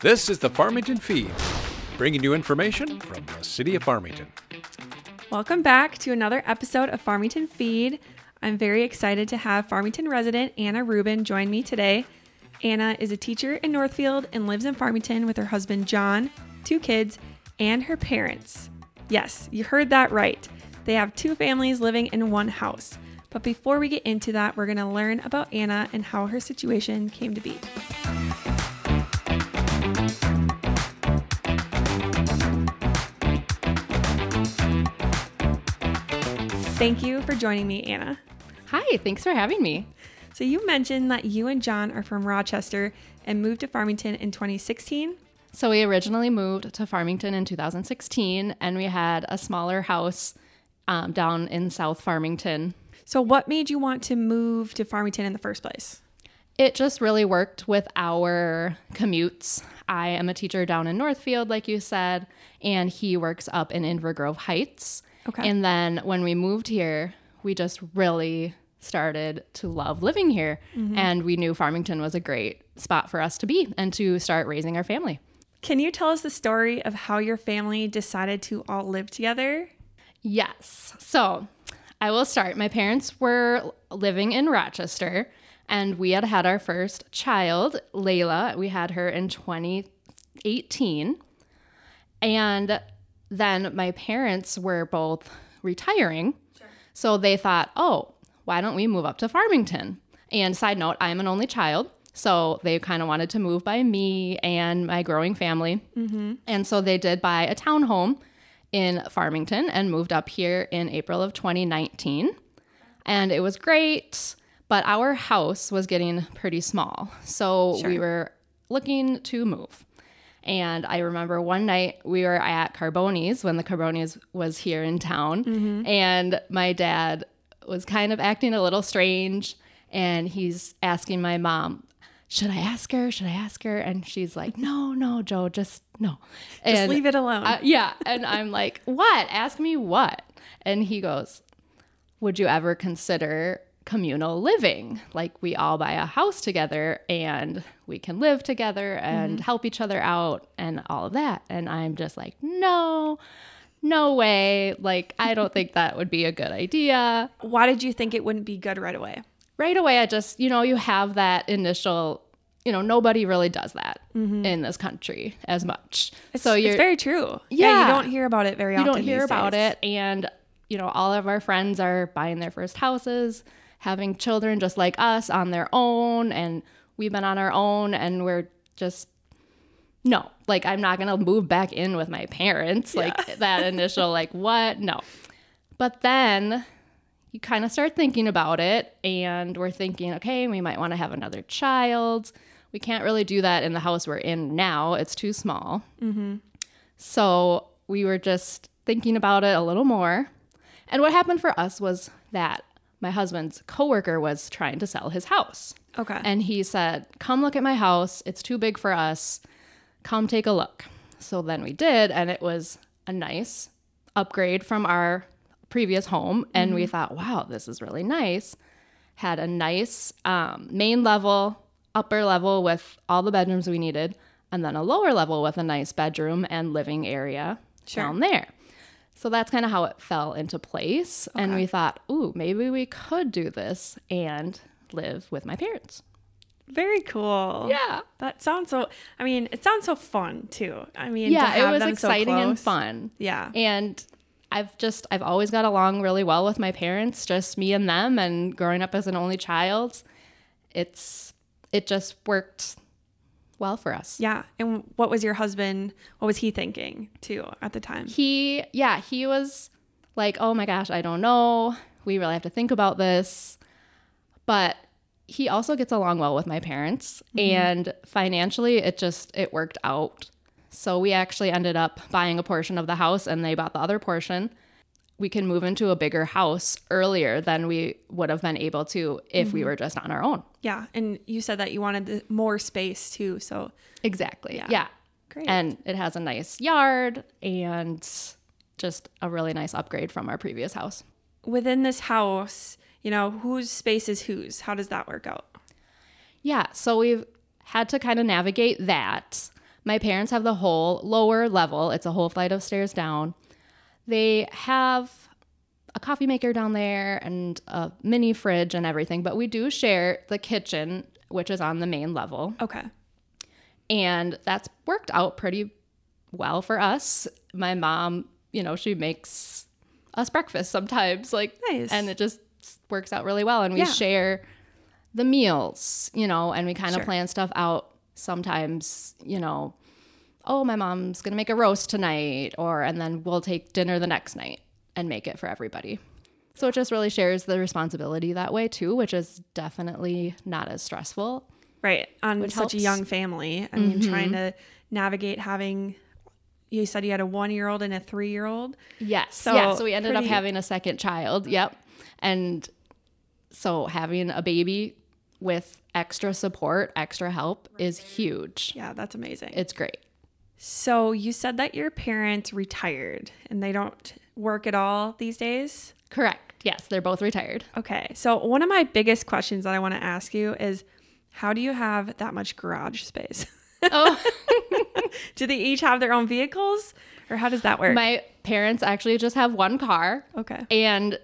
This is the Farmington Feed, bringing you information from the city of Farmington. Welcome back to another episode of Farmington Feed. I'm very excited to have Farmington resident Anna Rubin join me today. Anna is a teacher in Northfield and lives in Farmington with her husband John, two kids, and her parents. Yes, you heard that right. They have two families living in one house. But before we get into that, we're going to learn about Anna and how her situation came to be. Thank you for joining me, Anna. Hi, thanks for having me. So, you mentioned that you and John are from Rochester and moved to Farmington in 2016. So, we originally moved to Farmington in 2016, and we had a smaller house um, down in South Farmington. So, what made you want to move to Farmington in the first place? It just really worked with our commutes. I am a teacher down in Northfield, like you said, and he works up in Inver Grove Heights. Okay. And then when we moved here, we just really started to love living here. Mm-hmm. And we knew Farmington was a great spot for us to be and to start raising our family. Can you tell us the story of how your family decided to all live together? Yes. So I will start. My parents were living in Rochester and we had had our first child, Layla. We had her in 2018. And then my parents were both retiring. So they thought, oh, why don't we move up to Farmington? And side note, I'm an only child. So they kind of wanted to move by me and my growing family. Mm-hmm. And so they did buy a townhome in Farmington and moved up here in April of 2019. And it was great, but our house was getting pretty small. So we were looking to move. And I remember one night we were at Carboni's when the Carboni's was here in town. Mm-hmm. And my dad was kind of acting a little strange. And he's asking my mom, should I ask her? Should I ask her? And she's like, no, no, Joe, just no. Just And leave it alone. I- yeah. And I'm like, what? Ask me what? And he goes, would you ever consider communal living? Like we all buy a house together and we can live together and mm-hmm. help each other out and all of that. And I'm just like, no, no way. Like, I don't think that would be a good idea. Why did you think it wouldn't be good right away? Right away, I just, you know, you have that initial, you know, nobody really does that mm-hmm. in this country as much. It's, so you're it's very true. Yeah. Yeah. you don't hear about it very you often. don't hear about days. it and you know all of our friends are buying their first houses having children just like us on their own and we've been on our own and we're just no like i'm not gonna move back in with my parents like that initial like what? No. But then you kind of start thinking about it and we're thinking okay we might want to have another child. We can't really do that in the house we're in now. It's too small. Mm-hmm. So we were just thinking about it a little more. And what happened for us was that my husband's coworker was trying to sell his house. Okay. And he said, Come look at my house. It's too big for us. Come take a look. So then we did, and it was a nice upgrade from our previous home. And we thought, wow, this is really nice. Had a nice um, main level, upper level with all the bedrooms we needed, and then a lower level with a nice bedroom and living area down there. So that's kind of how it fell into place. And we thought, ooh, maybe we could do this and live with my parents. very cool. Yeah. That sounds so. I mean, it sounds so fun too. I mean, Yeah, it was them so exciting and fun. Yeah. And I've just I've always got along really well with my parents, just me and them and growing up as an only child. It's it just worked well for us. Yeah. And what was your husband? What was he thinking too at the time? He yeah, he was like, "Oh my gosh, I don't know. We really have to think about this." But he also gets along well with my parents mm-hmm. and financially it just it worked out. So we actually ended up buying a portion of the house and they bought the other portion. We can move into a bigger house earlier than we would have been able to if we mm-hmm. were just on our own. Yeah. And you said that you wanted more space too. So Exactly. Yeah. yeah. great. And it has a nice yard and just a really nice upgrade from our previous house. within this house, you know, whose space is whose? How does that work out? Yeah, so we've had to kind of navigate that. My parents have the whole lower level, it's a whole flight of stairs down. They have a coffee maker down there and a mini fridge and everything, but we do share the kitchen, which is on the main level. Okay. And that's worked out pretty well for us. My mom, you know, she makes us breakfast sometimes, like, Nice. and it just works out really well. And we Yeah. share the meals, you know, and we kind of Sure. plan stuff out sometimes, you know, oh, my mom's gonna make a roast tonight, or and then we'll take dinner the next night and make it for everybody. So it just really shares the responsibility that way too, which is definitely not as stressful. Right. On such a helps. Mm-hmm. young family. I mean, trying to navigate having, you said you had a one year old and a three year old. Yes. So yeah. So we ended pretty- up having a second child. Yep. And so having a baby with extra support, extra help is huge. Yeah, that's amazing. It's great. So you said that your parents retired and they don't work at all these days. Correct. Yes. They're both retired. Okay. So one of my biggest questions that I want to ask you is how do you have that much garage space? Oh, do they each have their own vehicles or how does that work? my parents actually just have one car okay. and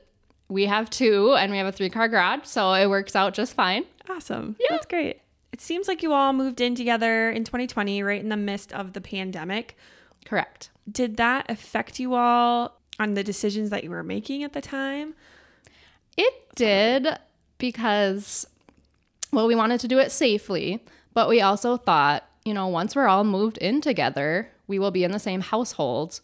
we have two and we have a three car garage. So it works out just fine. Awesome. Yeah. That's great. It seems like you all moved in together in 2020, right in the midst of the pandemic. Correct. Did that affect you all on the decisions that you were making at the time? It did because, well, we wanted to do it safely, but we also thought, you know, once we're all moved in together, we will be in the same household.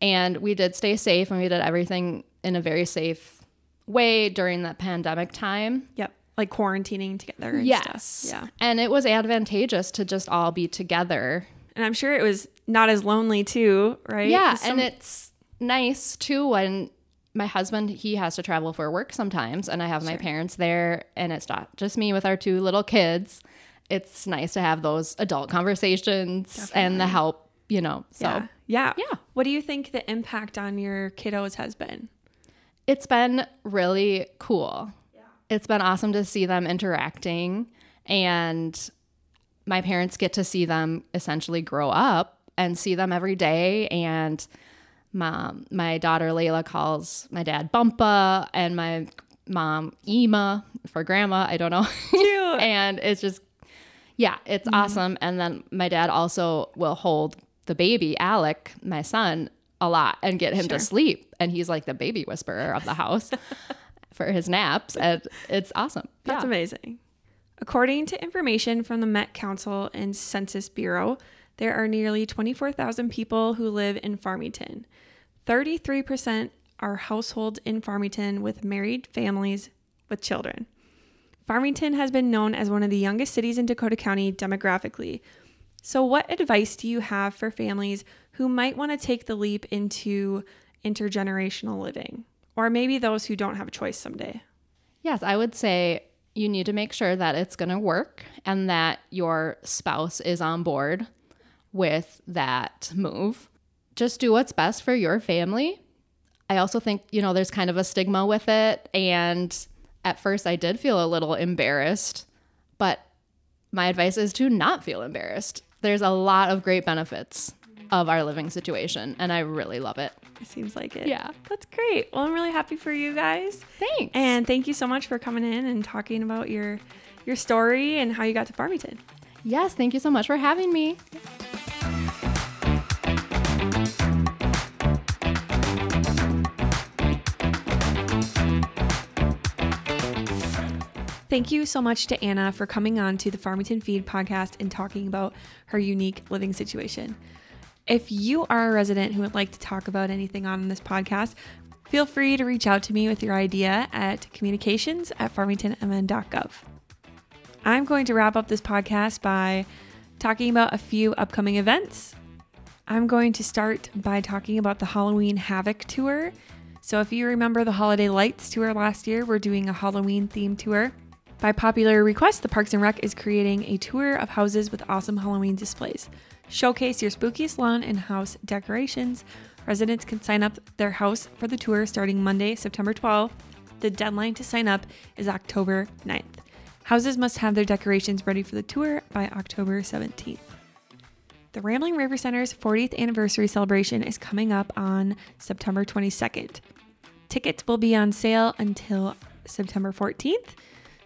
And we did stay safe and we did everything in a very safe way during that pandemic time. Yep. Like quarantining together and Yes. stuff. Yeah. And it was advantageous to just all be together. And I'm sure it was not as lonely too, right? Yeah. some- and it's nice too when my husband he has to travel for work sometimes and I have my parents there and it's not just me with our two little kids. It's nice to have those adult conversations and the help, you know. So yeah. yeah. Yeah. What do you think the impact on your kiddos has been? it's been really cool. It's been awesome to see them interacting and my parents get to see them essentially grow up and see them every day and mom my daughter Layla calls my dad Bumpa and my mom Ema for grandma, I don't know. And it's just yeah, it's mm-hmm. awesome and then my dad also will hold the baby Alec, my son, a lot and get him Sure. to sleep and he's like the baby whisperer of the house for his naps and it's awesome. That's yeah. amazing. According to information from the Met Council and Census Bureau, there are nearly 24,000 people who live in Farmington. 33% are households in Farmington with married families with children. Farmington has been known as one of the youngest cities in Dakota County demographically. So, what advice do you have for families who might want to take the leap into intergenerational living? Or maybe those who don't have a choice someday? Yes, I would say you need to make sure that it's going to work and that your spouse is on board with that move. Just do what's best for your family. I also think, you know, there's kind of a stigma with it. And at first, I did feel a little embarrassed, but my advice is to not feel embarrassed. There's a lot of great benefits of our living situation, and I really love it. It seems like it. Yeah. That's great. Well, I'm really happy for you guys. Thanks. And thank you so much for coming in and talking about your your story and how you got to Farmington. yes, thank you so much for having me. Thank you so much to Anna for coming on to the Farmington Feed podcast and talking about her unique living situation. If you are a resident who would like to talk about anything on this podcast, feel free to reach out to me with your idea at communications at farmingtonmn.gov. I'm going to wrap up this podcast by talking about a few upcoming events. I'm going to start by talking about the Halloween Havoc tour. So, if you remember the Holiday Lights tour last year, we're doing a Halloween themed tour. By popular request, the Parks and Rec is creating a tour of houses with awesome Halloween displays. Showcase your spookiest lawn and house decorations. Residents can sign up their house for the tour starting Monday, September 12th. The deadline to sign up is October 9th. Houses must have their decorations ready for the tour by October 17th. The Rambling River Center's 40th anniversary celebration is coming up on September 22nd. Tickets will be on sale until September 14th.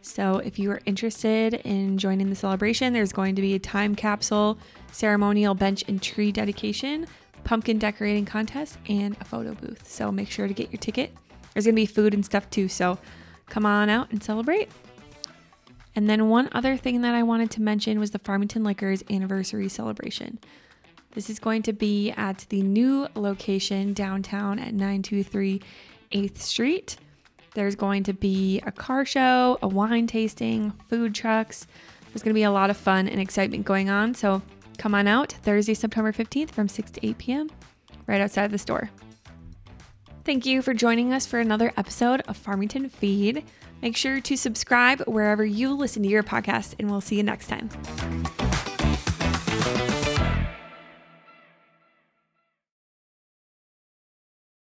So, if you are interested in joining the celebration, there's going to be a time capsule, ceremonial bench and tree dedication, pumpkin decorating contest, and a photo booth. So, make sure to get your ticket. There's going to be food and stuff too. So, come on out and celebrate. And then, one other thing that I wanted to mention was the Farmington Liquors anniversary celebration. This is going to be at the new location downtown at 923 8th Street. There's going to be a car show, a wine tasting, food trucks. There's going to be a lot of fun and excitement going on. So come on out Thursday, September 15th from 6 to 8 p.m. right outside of the store. Thank you for joining us for another episode of Farmington Feed. Make sure to subscribe wherever you listen to your podcast, and we'll see you next time.